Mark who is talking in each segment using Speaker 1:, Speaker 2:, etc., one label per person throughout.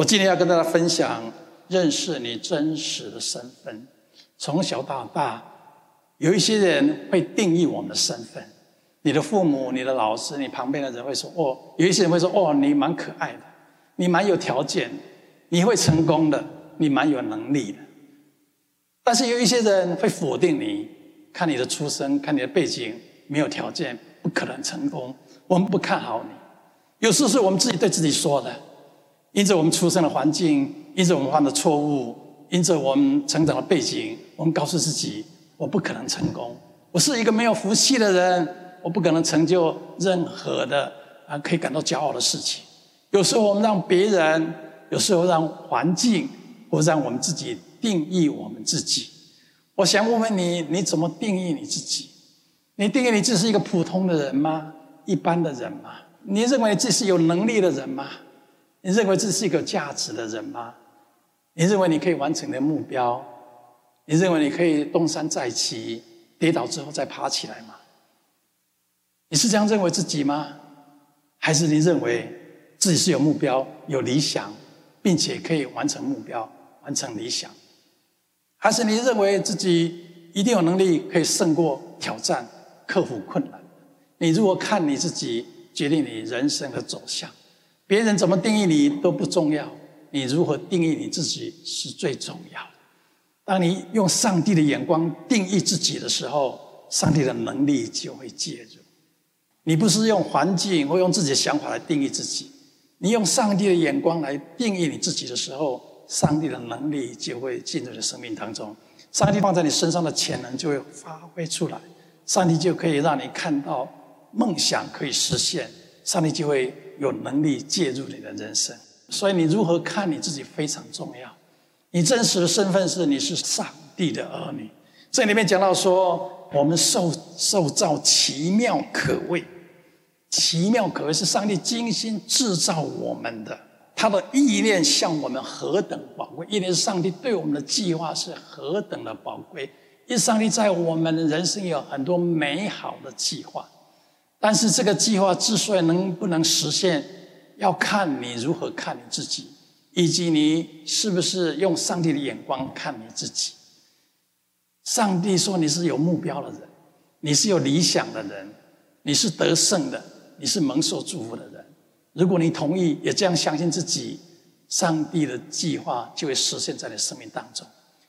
Speaker 1: 我今天要跟大家分享认识你真实的身份。从小到大，有一些人会定义我们的身份。你的父母、你的老师、你旁边的人会说：“哦，有一些人会说：‘哦，你蛮可爱的，你蛮有条件，你会成功的，你蛮有能力的。’但是有一些人会否定你，看你的出身，看你的背景，没有条件，不可能成功。我们不看好你。有时候是我们自己对自己说的。”因着我们出生的环境，因着我们犯的错误，因着我们成长的背景，我们告诉自己：我不可能成功，我是一个没有福气的人，我不可能成就任何的啊可以感到骄傲的事情。有时候我们让别人，有时候让环境，或让我们自己定义我们自己。我想问问你：你怎么定义你自己？你定义你自己是一个普通的人吗？一般的人吗？你认为自己是有能力的人吗？你认为这是一个价值的人吗？你认为你可以完成的目标？你认为你可以东山再起，跌倒之后再爬起来吗？你是这样认为自己吗？还是你认为自己是有目标、有理想，并且可以完成目标、完成理想？还是你认为自己一定有能力可以胜过挑战、克服困难？你如果看你自己，决定你人生的走向。别人怎么定义你都不重要，你如何定义你自己是最重要的。当你用上帝的眼光定义自己的时候，上帝的能力就会介入。你不是用环境或用自己的想法来定义自己，你用上帝的眼光来定义你自己的时候，上帝的能力就会进入你的生命当中。上帝放在你身上的潜能就会发挥出来，上帝就可以让你看到梦想可以实现，上帝就会。有能力介入你的人生，所以你如何看你自己非常重要。你真实的身份是你是上帝的儿女。这里面讲到说，我们受受造奇妙可畏，奇妙可畏是上帝精心制造我们的，他的意念向我们何等宝贵，意念是上帝对我们的计划是何等的宝贵。因上帝在我们的人生有很多美好的计划。但是这个计划之所以能不能实现，要看你如何看你自己，以及你是不是用上帝的眼光看你自己。上帝说你是有目标的人，你是有理想的人，你是得胜的，你是蒙受祝福的人。如果你同意，也这样相信自己，上帝的计划就会实现在你生命当中。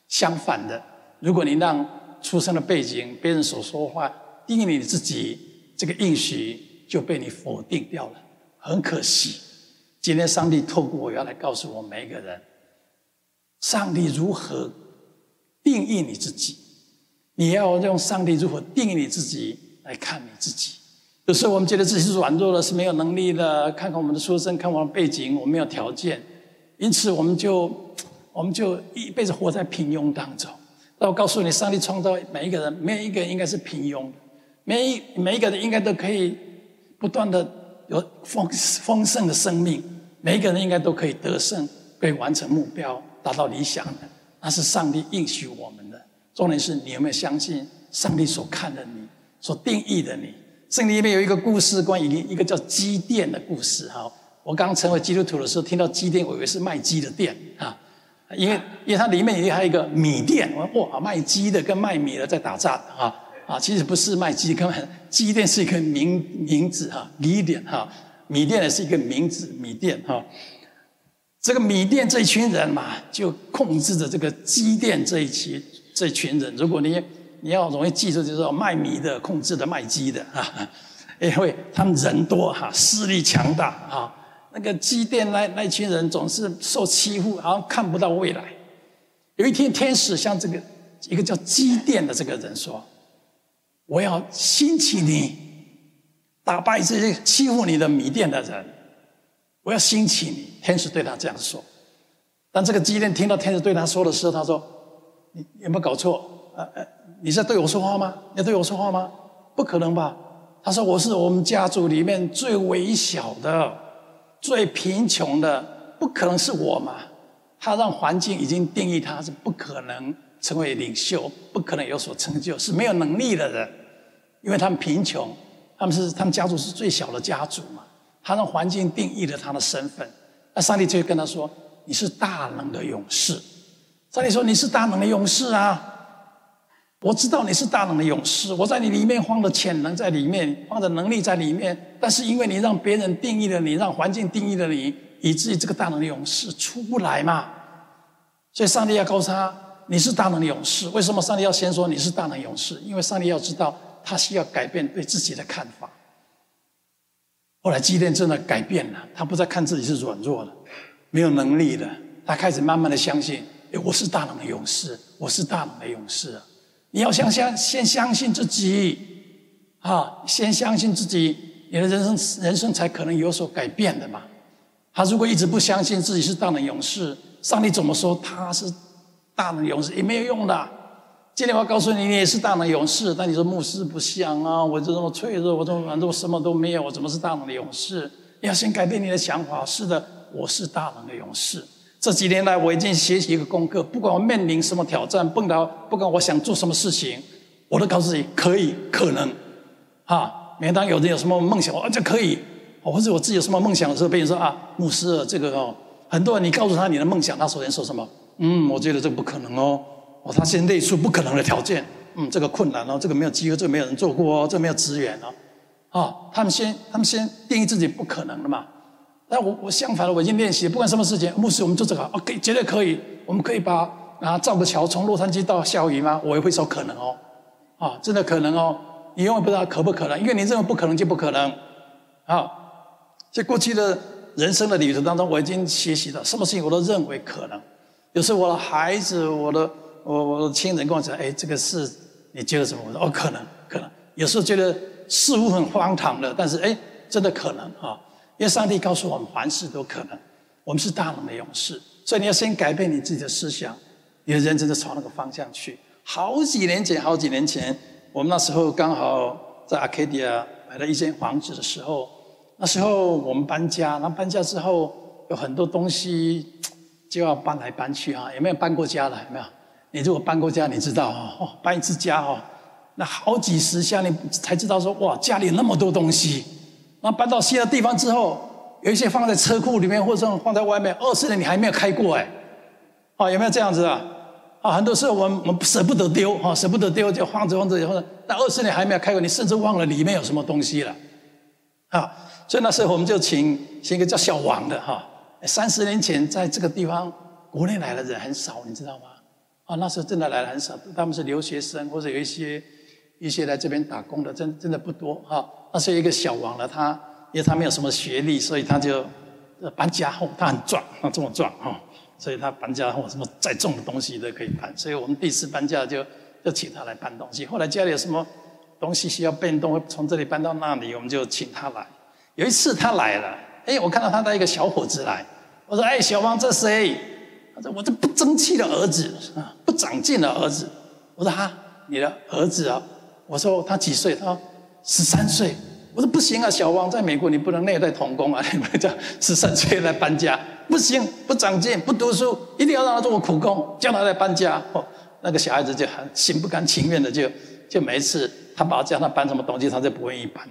Speaker 1: 相反的，如果你让出生的背景、别人所说话定义你自己。这个应许就被你否定掉了，很可惜。今天上帝透过我要来告诉我每一个人，上帝如何定义你自己？你要用上帝如何定义你自己来看你自己。有时候我们觉得自己是软弱的，是没有能力的。看看我们的出身，看我们的背景，我们没有条件，因此我们就我们就一辈子活在平庸当中。那我告诉你，上帝创造每一个人，没有一个人应该是平庸的。每一每一个人应该都可以不断的有丰丰盛的生命，每一个人应该都可以得胜，可以完成目标，达到理想的，那是上帝应许我们的。重点是你有没有相信上帝所看的你，所定义的你？圣经里面有一个故事，关于一个叫鸡店的故事。哈，我刚成为基督徒的时候，听到鸡店，我以为是卖鸡的店啊，因为因为它里面也还有一个米店，我说哇，卖鸡的跟卖米的在打仗啊。啊，其实不是卖鸡，根本鸡店是一个名名字哈，米店哈，米店也是一个名字，米店哈。这个米店这一群人嘛，就控制着这个鸡店这一群这一群人。如果你你要容易记住，就是说卖米的控制的卖鸡的啊，因为他们人多哈，势力强大啊。那个鸡店那那群人总是受欺负，好像看不到未来。有一天，天使向这个一个叫鸡店的这个人说。我要兴起你，打败这些欺负你的米店的人。我要兴起你，天使对他这样说。当这个鸡店听到天使对他说的时候，他说：“你有没有搞错？呃呃，你在对我说话吗？你在对我说话吗？不可能吧？”他说：“我是我们家族里面最微小的、最贫穷的，不可能是我嘛？他让环境已经定义他是不可能成为领袖，不可能有所成就，是没有能力的人。”因为他们贫穷，他们是他们家族是最小的家族嘛，他让环境定义了他的身份。那上帝就跟他说：“你是大能的勇士。上帝说你是大能的勇士啊！我知道你是大能的勇士，我在你里面放的潜能在里面，放的能力在里面。但是因为你让别人定义了你，让环境定义了你，以至于这个大能的勇士出不来嘛。所以上帝要告诉他，你是大能的勇士。为什么上帝要先说你是大能勇士？因为上帝要知道他需要改变对自己的看法。后来基甸真的改变了，他不再看自己是软弱的、没有能力的，他开始慢慢的相信：诶，我是大能的勇士，我是大能的勇士。你要相相先相信自己，啊，先相信自己，你的人生人生才可能有所改变的嘛。他如果一直不相信自己是大能勇士，上帝怎么说他是大能勇士也没有用的。今天我告诉你，你也是大能勇士，但你说牧师不像啊，我就这么脆弱，我这么软弱，我什么都没有，我怎么是大能的勇士？要先改变你的想法。是的，我是大能的勇士。这几年来，我已经学习一个功课，不管我面临什么挑战，碰到不管我想做什么事情，我都告诉自己可以，可能，啊，每当有人有什么梦想，我就可以，或者我自己有什么梦想的时候，别人说啊，牧师，这个哦，很多人你告诉他你的梦想，他首先说什么？嗯，我觉得这不可能哦，哦，他先列出不可能的条件，嗯，这个困难哦，这个没有机会，这个没有人做过哦，这个没有资源哦，啊，他们先他们先定义自己不可能的嘛。那我我相反了，我已经练习，不管什么事情，牧师，我们做这个，OK，绝对可以。我们可以把啊造个桥从洛杉矶到夏威夷吗？我也会说可能哦，啊，真的可能哦。你永远不知道可不可能，因为你认为不可能就不可能。啊，在过去的人生的旅程当中，我已经学习了，什么事情我都认为可能。有时候我的孩子，我的我我亲人跟我讲，哎，这个事你觉得什么？我说哦，可能可能。有时候觉得似乎很荒唐的，但是哎，真的可能啊。因为上帝告诉我们，凡事都可能。我们是大能的勇士，所以你要先改变你自己的思想，你的人真的朝那个方向去。好几年前，好几年前，我们那时候刚好在 Arcadia 买了一间房子的时候，那时候我们搬家，然后搬家之后有很多东西就要搬来搬去啊。有没有搬过家了？有没有？你如果搬过家，你知道哦，搬一次家哦，那好几十箱，你才知道说哇，家里那么多东西。那搬到新的地方之后，有一些放在车库里面，或者放在外面，二十年你还没有开过哎，啊有没有这样子啊？啊很多时候我们我们舍不得丢啊，舍不得丢就放着放着以后呢，那二十年还没有开过，你甚至忘了里面有什么东西了，啊，所以那时候我们就请请一个叫小王的哈，三十年前在这个地方国内来的人很少，你知道吗？啊那时候真的来的很少，他们是留学生或者有一些一些来这边打工的，真真的不多哈。那是一个小王了，他因为他没有什么学历，所以他就搬家后他很壮，他这么壮哈，所以他搬家后什么再重的东西都可以搬。所以我们第一次搬家就就请他来搬东西。后来家里有什么东西需要变动，会从这里搬到那里，我们就请他来。有一次他来了，哎，我看到他带一个小伙子来，我说：“哎，小王，这谁？”：“我这不争气的儿子啊，不长进的儿子。”我说：“哈，你的儿子啊？”我说：“他几岁？”他说。十三岁，我说不行啊，小王在美国你不能虐待童工啊！你们这十三岁来搬家，不行，不长进，不读书，一定要让他做苦工，叫他来搬家。哦，那个小孩子就很心不甘情愿的就，就每一次他爸叫他搬什么东西，他就不愿意搬，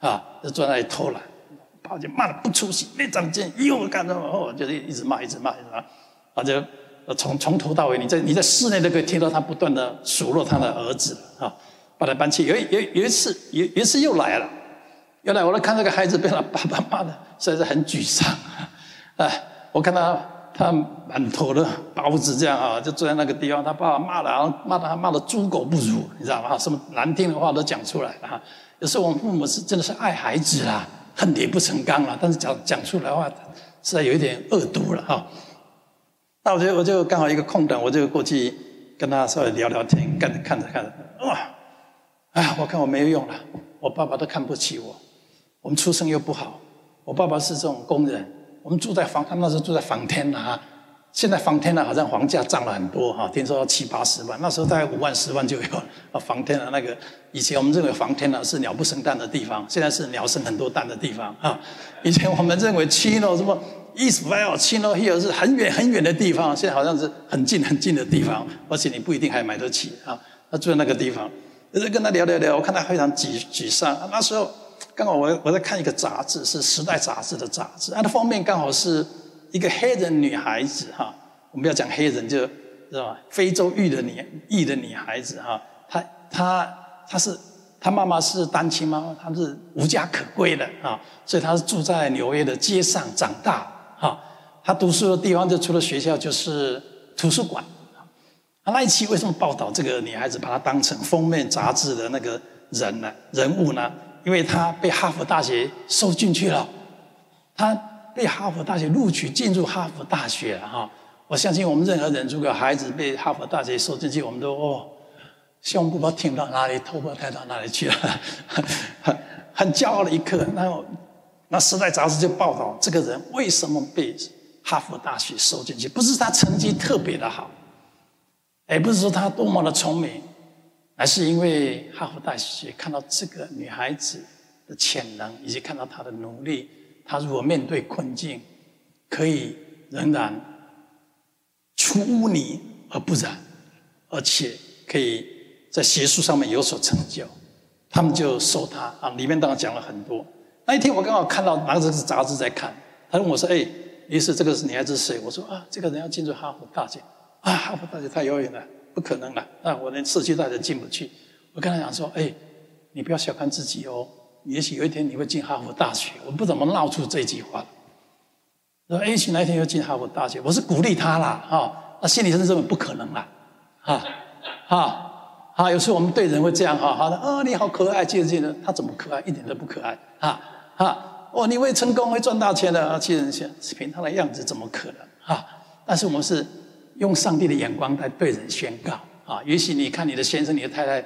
Speaker 1: 啊，就坐在那里偷懒。爸就骂他不出息，没长进，又干什么？哦，就是一直骂，一直骂，一直骂。啊，就从从头到尾，你在你在室内都可以听到他不断的数落他的儿子啊。把他搬去，有有有一次，有有一次又来了，又来，我来看这个孩子被他爸爸骂的，实在是很沮丧。哎，我看他他满头的包子这样啊，就坐在那个地方，他爸爸骂的，然后骂他骂的猪狗不如，你知道吗？什么难听的话都讲出来了。有时候我们父母是真的是爱孩子啦，恨铁不成钢啦，但是讲讲出来的话，实在有一点恶毒了哈。那我就我就刚好一个空档，我就过去跟他稍微聊聊天，看着看着看着，哇！啊，我看我没有用了，我爸爸都看不起我，我们出身又不好，我爸爸是这种工人，我们住在房，他那时候住在房天啊，现在房天啊好。像房价涨了很多哈，听说要七八十万，那时候大概五万十万就有啊，房天啊那个，以前我们认为房天啊是鸟不生蛋的地方，现在是鸟生很多蛋的地方啊，以前我们认为七楼什么？Eastvale Chino Hill 是很远很远的地方，现在好像是很近很近的地方，而且你不一定还买得起啊，他住在那个地方。就是跟他聊聊聊，我看他非常沮沮丧。那时候刚好我我在看一个杂志，是《时代》杂志的杂志，它的封面刚好是一个黑人女孩子哈，我们要讲黑人，就知道吧？非洲裔的女裔的女孩子哈，她她她是她妈妈是单亲妈妈，她是无家可归的啊，所以她是住在纽约的街上长大哈。她读书的地方就除了学校就是图书馆。那一期为什么报道这个女孩子，把她当成封面杂志的那个人呢？人物呢？因为她被哈佛大学收进去了，她被哈佛大学录取进入哈佛大学了哈。我相信我们任何人，如果孩子被哈佛大学收进去，我们都哦，胸部不挺到哪里，头不知道抬到哪里去了，很 很骄傲的一刻。然后，那时代杂志就报道这个人为什么被哈佛大学收进去，不是他成绩特别的好。也不是说他多么的聪明，而是因为哈佛大学看到这个女孩子的潜能，以及看到她的努力，她如果面对困境，可以仍然出污泥而不染，而且可以在学术上面有所成就，他们就收她啊。里面当然讲了很多。那一天我刚好看到拿着杂志在看，他问我说：“哎，于是这个是女孩子是谁？”我说：“啊，这个人要进入哈佛大学。”啊，哈佛大学太遥远了，不可能了。啊，我连社区大学进不去。我跟他讲说：“哎，你不要小看自己哦，也许有一天你会进哈佛大学。”我不怎么闹出这句话。说：“也许哪一天要进哈佛大学。”我是鼓励他啦，哈、哦。那心里是认为不可能啦，哈，哈，哈。有时候我们对人会这样哈，好的，哦，你好可爱，接着接着，他怎么可爱？一点都不可爱，哈，哈。哦，你会成功，会赚大钱的啊？其实想凭他的样子，怎么可能？哈。但是我们是。用上帝的眼光在对人宣告啊！也许你看你的先生、你的太太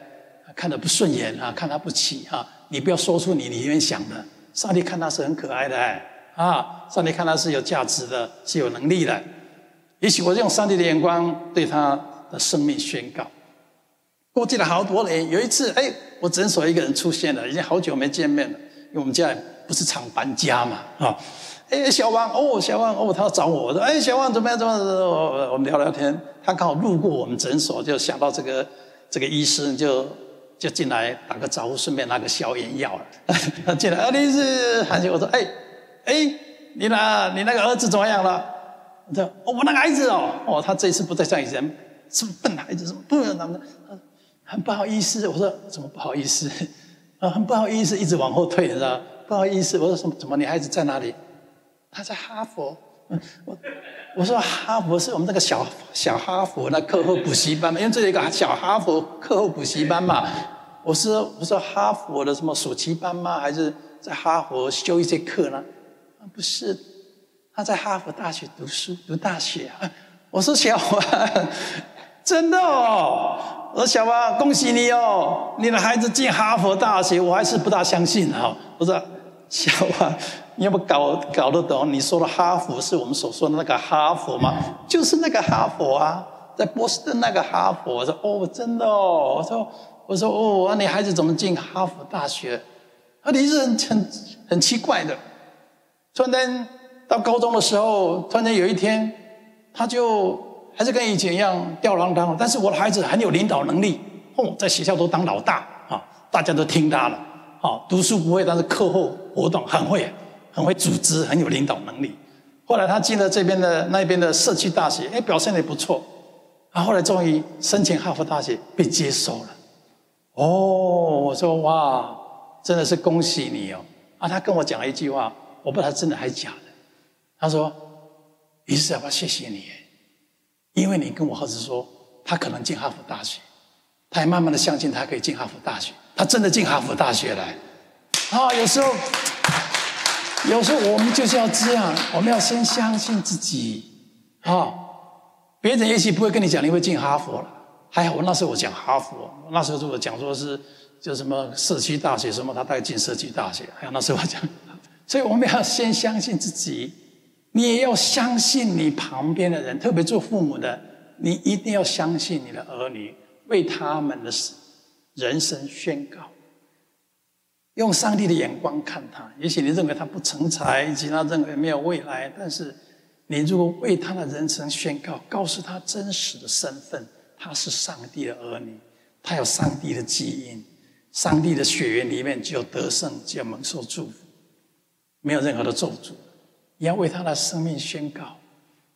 Speaker 1: 看得不顺眼啊，看他不起啊，你不要说出你里面想的。上帝看他是很可爱的啊，上帝看他是有价值的，是有能力的。也许我用上帝的眼光对他的生命宣告。过去了好多年，有一次，哎，我诊所一个人出现了，已经好久没见面了，因为我们家不是常搬家嘛，啊。哎，小王哦，小王哦，他要找我。我说，哎，小王怎么样？怎么样？我们聊聊天。他刚好路过我们诊所，就想到这个这个医生，就就进来打个招呼，顺便拿个消炎药。他 进来，啊，你是韩信？我说，哎哎，你那，你那个儿子怎么样了？我说，哦，我那个孩子哦，哦，他这一次不再像以前，是不是笨孩子？什么不能怎么的？很不好意思。我说，怎么不好意思？啊，很不好意思，一直往后退，你知道？不好意思。我说，什么？怎么？你孩子在哪里？他在哈佛，我我说哈佛是我们这个小小哈佛那课后补习班嘛，因为这里有一个小哈佛课后补习班嘛。我说我说哈佛的什么暑期班吗？还是在哈佛修一些课呢？不是，他在哈佛大学读书读大学啊。我说小王，真的哦。我说小王，恭喜你哦，你的孩子进哈佛大学，我还是不大相信哈。我说小王。你有没有搞搞得懂？你说的哈佛是我们所说的那个哈佛吗？就是那个哈佛啊，在波士顿那个哈佛。我说哦，真的哦。我说我说哦，那你孩子怎么进哈佛大学？啊，你是很很很奇怪的。突然间到高中的时候，突然间有一天，他就还是跟以前一样吊儿郎当。但是我的孩子很有领导能力，哦，在学校都当老大啊，大家都听他了。啊，读书不会，但是课后活动很会。很会组织，很有领导能力。后来他进了这边的那边的社区大学，哎，表现也不错。他，后来终于申请哈佛大学被接收了。哦，我说哇，真的是恭喜你哦。啊，他跟我讲了一句话，我不知道他真的还是假的。他说：“于是要不要谢谢你？因为你跟我儿子说他可能进哈佛大学，他也慢慢的相信他可以进哈佛大学，他真的进哈佛大学来。啊，有时候。”有时候我们就是要这样，我们要先相信自己啊。别人也许不会跟你讲你会进哈佛了，还好我那时候我讲哈佛，那时候我讲说是就什么社区大学什么，他大概进社区大学。还有那时候我讲，所以我们要先相信自己，你也要相信你旁边的人，特别做父母的，你一定要相信你的儿女，为他们的人生宣告。用上帝的眼光看他，也许你认为他不成才，以及他认为没有未来，但是你如果为他的人生宣告，告诉他真实的身份，他是上帝的儿女，他有上帝的基因，上帝的血缘里面只有得胜，只有蒙受祝福，没有任何的咒诅。你要为他的生命宣告，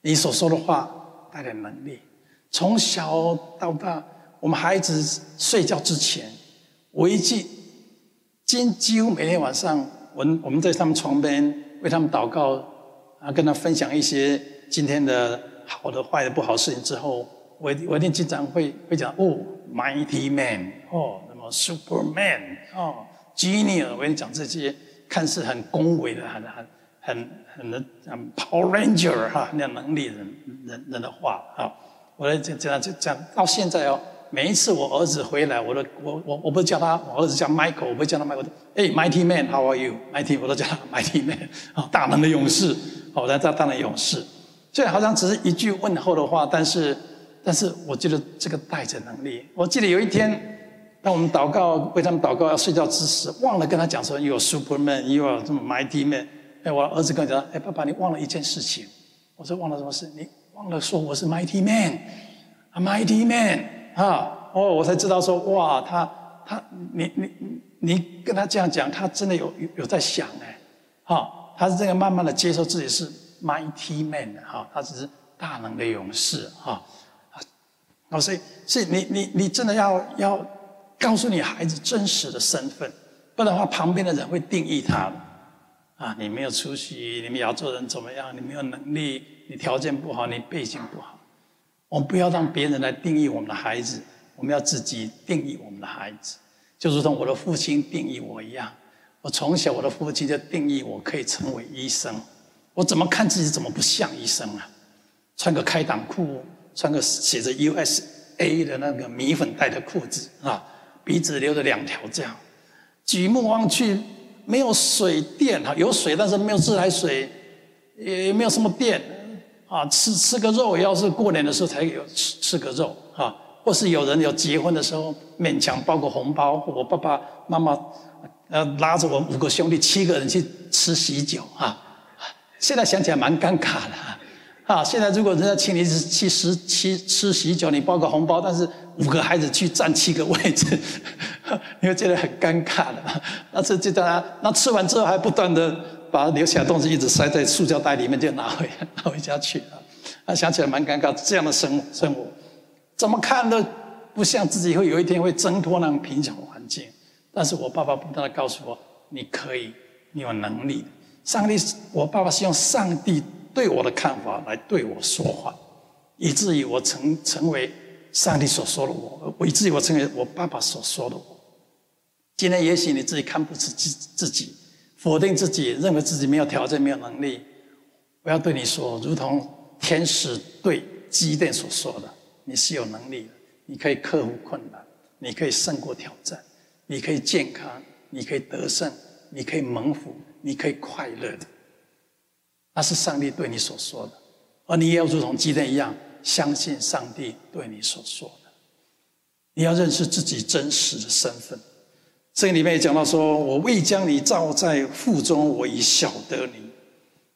Speaker 1: 你所说的话带来能力。从小到大，我们孩子睡觉之前，我一记，今几乎每天晚上，我们我们在他们床边为他们祷告，啊，跟他分享一些今天的好的、坏的、不好的事情之后，我我一定经常会会讲哦，mighty man，哦，那么 superman，哦，genius，我跟你讲这些看似很恭维的、很很很很的 power ranger 哈，那样能力人人人的话啊，我来这这样就讲到现在哦。每一次我儿子回来，我都我我我不是叫他，我儿子叫 Michael，我不会叫他 Michael。哎，Mighty Man，How are you？Mighty，我都叫他 Mighty Man，啊，大能的勇士，好，他大能勇士。虽然好像只是一句问候的话，但是但是我觉得这个带着能力。我记得有一天，当我们祷告为他们祷告要睡觉之时，忘了跟他讲说 You are Superman，You are 这么 Mighty Man。哎，我儿子跟我讲，哎，爸爸，你忘了一件事情。我说忘了什么事？你忘了说我是 Mighty Man，A Mighty Man。啊，哦，我才知道说，哇，他他，你你你跟他这样讲，他真的有有有在想哎，哈，他是这个慢慢的接受自己是 mighty man 哈，他只是大能的勇士哈，啊，所以所以你你你真的要要告诉你孩子真实的身份，不然的话旁边的人会定义他，啊，你没有出息，你们亚洲人怎么样？你没有能力，你条件不好，你背景不好。我们不要让别人来定义我们的孩子，我们要自己定义我们的孩子，就如同我的父亲定义我一样。我从小我的父亲就定义我可以成为医生，我怎么看自己怎么不像医生啊？穿个开裆裤，穿个写着 USA 的那个米粉袋的裤子啊，鼻子留着两条这样，举目望去没有水电哈，有水但是没有自来水，也没有什么电。啊，吃吃个肉，要是过年的时候才有吃吃个肉啊，或是有人有结婚的时候勉强包个红包，我爸爸妈妈呃拉着我五个兄弟七个人去吃喜酒啊，现在想起来蛮尴尬的啊。现在如果人家请你去吃吃吃喜酒，你包个红包，但是五个孩子去占七个位置，你会觉得很尴尬的。那这这当然，那吃完之后还不断的。把留下的东西一直塞在塑胶袋里面，就拿回 拿回家去。啊，想起来蛮尴尬，这样的生生活，怎么看都不像自己会有一天会挣脱那种贫穷环境。但是我爸爸不断的告诉我，你可以，你有能力。上帝，我爸爸是用上帝对我的看法来对我说话，以至于我成成为上帝所说的我，以至于我成为我爸爸所说的我。今天也许你自己看不起自自己。否定自己，认为自己没有条件、没有能力。我要对你说，如同天使对基甸所说的：“你是有能力的，你可以克服困难，你可以胜过挑战，你可以健康，你可以得胜，你可以蒙福，你可以快乐的。”那是上帝对你所说的，而你也要如同基甸一样，相信上帝对你所说的。你要认识自己真实的身份。这里面也讲到说：“我未将你造在腹中，我已晓得你；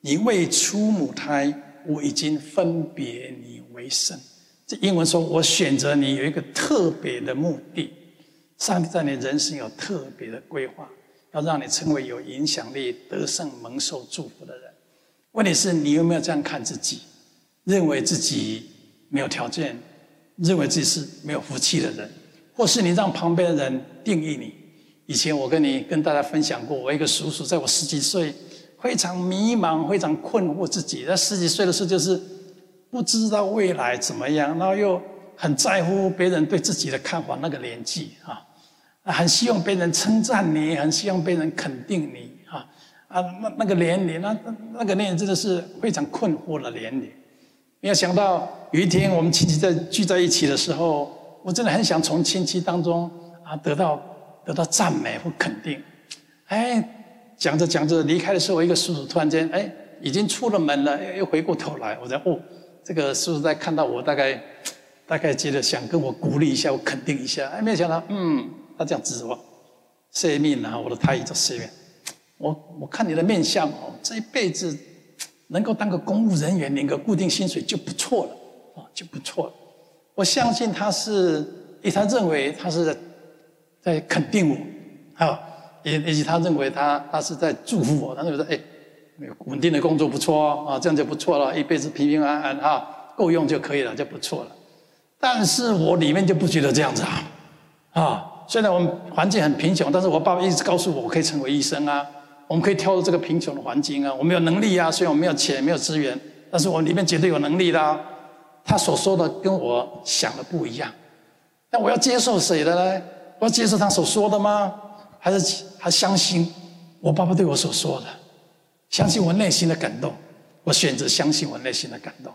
Speaker 1: 你未出母胎，我已经分别你为圣。”这英文说：“我选择你有一个特别的目的，上帝在你人生有特别的规划，要让你成为有影响力、得胜、蒙受祝福的人。问题是你有没有这样看自己？认为自己没有条件，认为自己是没有福气的人，或是你让旁边的人定义你？”以前我跟你跟大家分享过，我一个叔叔，在我十几岁，非常迷茫，非常困惑自己。在十几岁的时候，就是不知道未来怎么样，然后又很在乎别人对自己的看法。那个年纪啊，很希望别人称赞你，很希望别人肯定你啊啊，那那个年龄，那那个年龄真的是非常困惑的年龄。没有想到有一天我们亲戚在聚在一起的时候，我真的很想从亲戚当中啊得到。得到赞美或肯定，哎，讲着讲着离开的时候，一个叔叔突然间，哎，已经出了门了，又回过头来，我在哦，这个叔叔在看到我，大概大概觉得想跟我鼓励一下，我肯定一下，哎，没想到，嗯，他这样指我，谢命啊，我的太医叫谢命，我我看你的面相哦，这一辈子能够当个公务人员，领个固定薪水就不错了，啊，就不错了。我相信他是，以他认为他是。在肯定我，啊，也也许他认为他他是在祝福我，他认为说，哎，稳定的工作不错啊，这样就不错了，一辈子平平安安啊，够用就可以了，就不错了。但是我里面就不觉得这样子啊，啊，虽然我们环境很贫穷，但是我爸爸一直告诉我，我可以成为医生啊，我们可以跳入这个贫穷的环境啊，我们有能力啊，虽然我没有钱，没有资源，但是我里面绝对有能力的。他所说的跟我想的不一样，那我要接受谁的呢？我要接受他所说的吗？还是还相信我爸爸对我所说的？相信我内心的感动，我选择相信我内心的感动。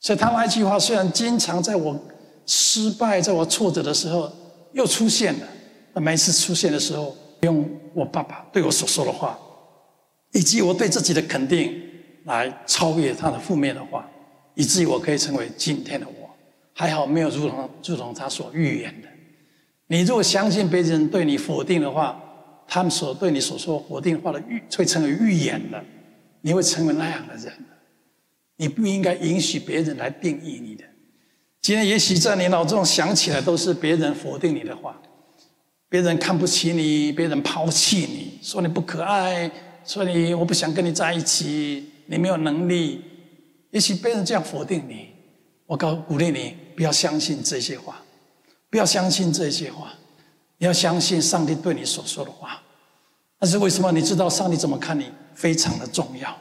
Speaker 1: 所以他那一句话虽然经常在我失败、在我挫折的时候又出现了，那每次出现的时候，用我爸爸对我所说的话，以及我对自己的肯定来超越他的负面的话，以至于我可以成为今天的我。还好没有如同如同他所预言的。你如果相信别人对你否定的话，他们所对你所说否定话的预会成为预言的，你会成为那样的人。你不应该允许别人来定义你的。今天也许在你脑中想起来都是别人否定你的话，别人看不起你，别人抛弃你，说你不可爱，说你我不想跟你在一起，你没有能力。也许别人这样否定你，我告鼓励你不要相信这些话，不要相信这些话，你要相信上帝对你所说的话。但是为什么你知道上帝怎么看你非常的重要？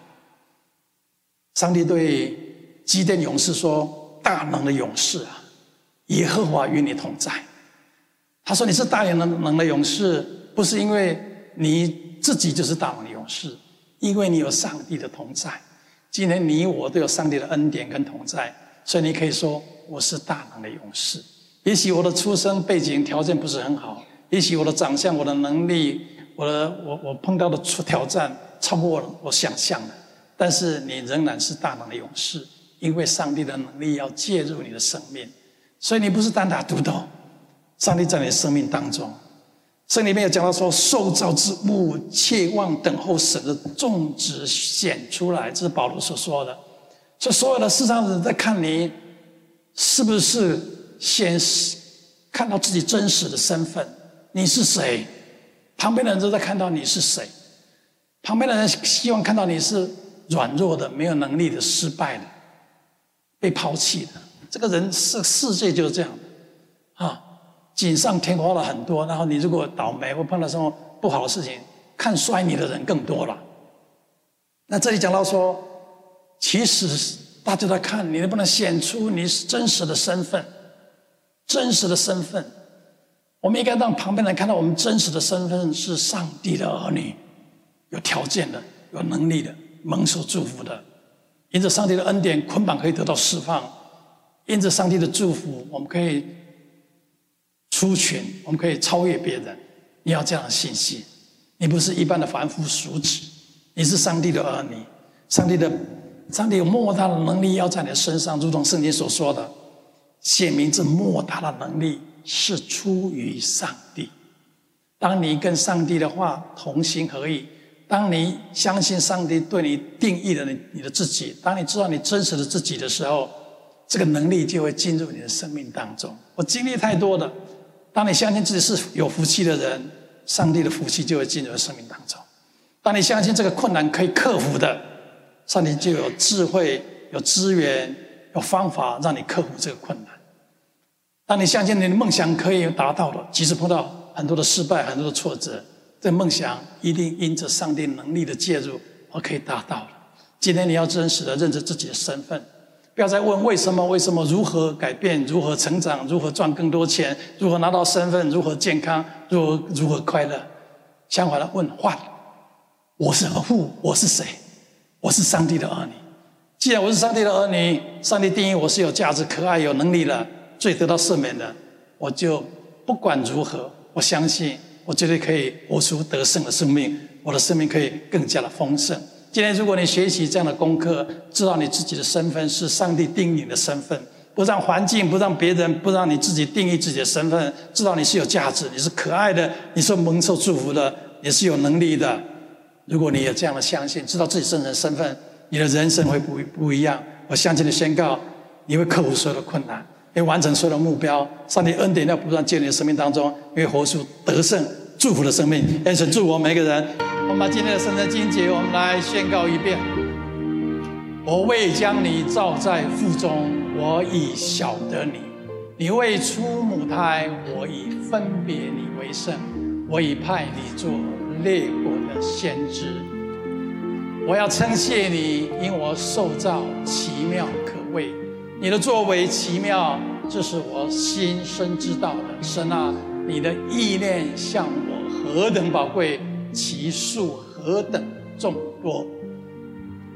Speaker 1: 上帝对基甸勇士说：“大能的勇士啊，耶和华与你同在。”他说：“你是大能能的勇士，不是因为你自己就是大能的勇士，因为你有上帝的同在。今天你我都有上帝的恩典跟同在，所以你可以说我是大能的勇士。也许我的出生背景条件不是很好，也许我的长相、我的能力、我的我我碰到的挑战超过我我想象的。”但是你仍然是大能的勇士，因为上帝的能力要介入你的生命，所以你不是单打独斗。上帝在你的生命当中，圣经里面有讲到说，受造之物切望等候神的种子显出来，这是保罗所说的。所以所有的世上人在看你，是不是先看到自己真实的身份？你是谁？旁边的人都在看到你是谁？旁边的人希望看到你是。软弱的、没有能力的、失败的、被抛弃的，这个人世世界就是这样啊！锦上添花了很多，然后你如果倒霉或碰到什么不好的事情，看衰你的人更多了。那这里讲到说，其实大家都在看你能不能显出你是真实的身份，真实的身份。我们应该让旁边人看到我们真实的身份是上帝的儿女，有条件的，有能力的。蒙受祝福的，因着上帝的恩典，捆绑可以得到释放；因着上帝的祝福，我们可以出群，我们可以超越别人。你要这样的信心，你不是一般的凡夫俗子，你是上帝的儿女。上帝的，上帝有莫大的能力要在你身上，如同圣经所说的，显明这莫大的能力是出于上帝。当你跟上帝的话同心合意。当你相信上帝对你定义了你你的自己，当你知道你真实的自己的时候，这个能力就会进入你的生命当中。我经历太多的，当你相信自己是有福气的人，上帝的福气就会进入生命当中。当你相信这个困难可以克服的，上帝就有智慧、有资源、有方法让你克服这个困难。当你相信你的梦想可以达到的，即使碰到很多的失败、很多的挫折。这梦想一定因着上帝能力的介入而可以达到了。今天你要真实的认知自己的身份，不要再问为什么、为什么、如何改变、如何成长、如何赚更多钱、如何拿到身份、如何健康、如何如何快乐。相反的问：换，我是何父？我是谁？我是上帝的儿女。既然我是上帝的儿女，上帝定义我是有价值、可爱、有能力的，罪得到赦免的，我就不管如何，我相信。我绝对可以活出得胜的生命，我的生命可以更加的丰盛。今天，如果你学习这样的功课，知道你自己的身份是上帝定义的身份，不让环境，不让别人，不让你自己定义自己的身份，知道你是有价值，你是可爱的，你是蒙受祝福的，你是有能力的。如果你有这样的相信，知道自己真正的身份，你的人生会不不一样。我相信的宣告，你会克服所有的困难。要完成所有的目标，上帝恩典要不断建立生命当中，因为活出得胜、祝福的生命。愿神祝福我们每个人。我们把今天的圣经经节，我们来宣告一遍：我未将你造在腹中，我已晓得你；你未出母胎，我已分别你为圣；我已派你做列国的先知。我要称谢你，因我受造奇妙可畏，你的作为奇妙，这是我心深知道的。神啊，你的意念向我何等宝贵！其数何等众多！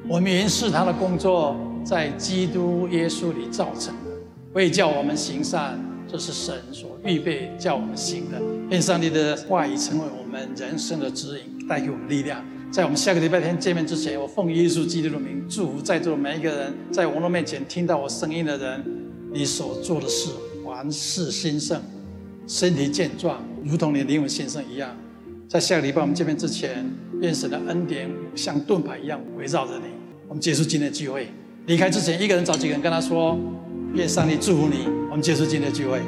Speaker 1: 我们原是他的工作，在基督耶稣里造成的，为叫我们行善，这是神所预备叫我们行的。愿上帝的话语成为我们人生的指引，带给我们力量。在我们下个礼拜天见面之前，我奉耶稣基督的名祝福在座的每一个人，在网络面前听到我声音的人，你所做的事凡事兴盛，身体健壮，如同你的灵魂先生一样。在下个礼拜我们见面之前，愿神的恩典像盾牌一样围绕着你。我们结束今天的聚会，离开之前，一个人找几个人跟他说：“愿上帝祝福你。”我们结束今天的聚会。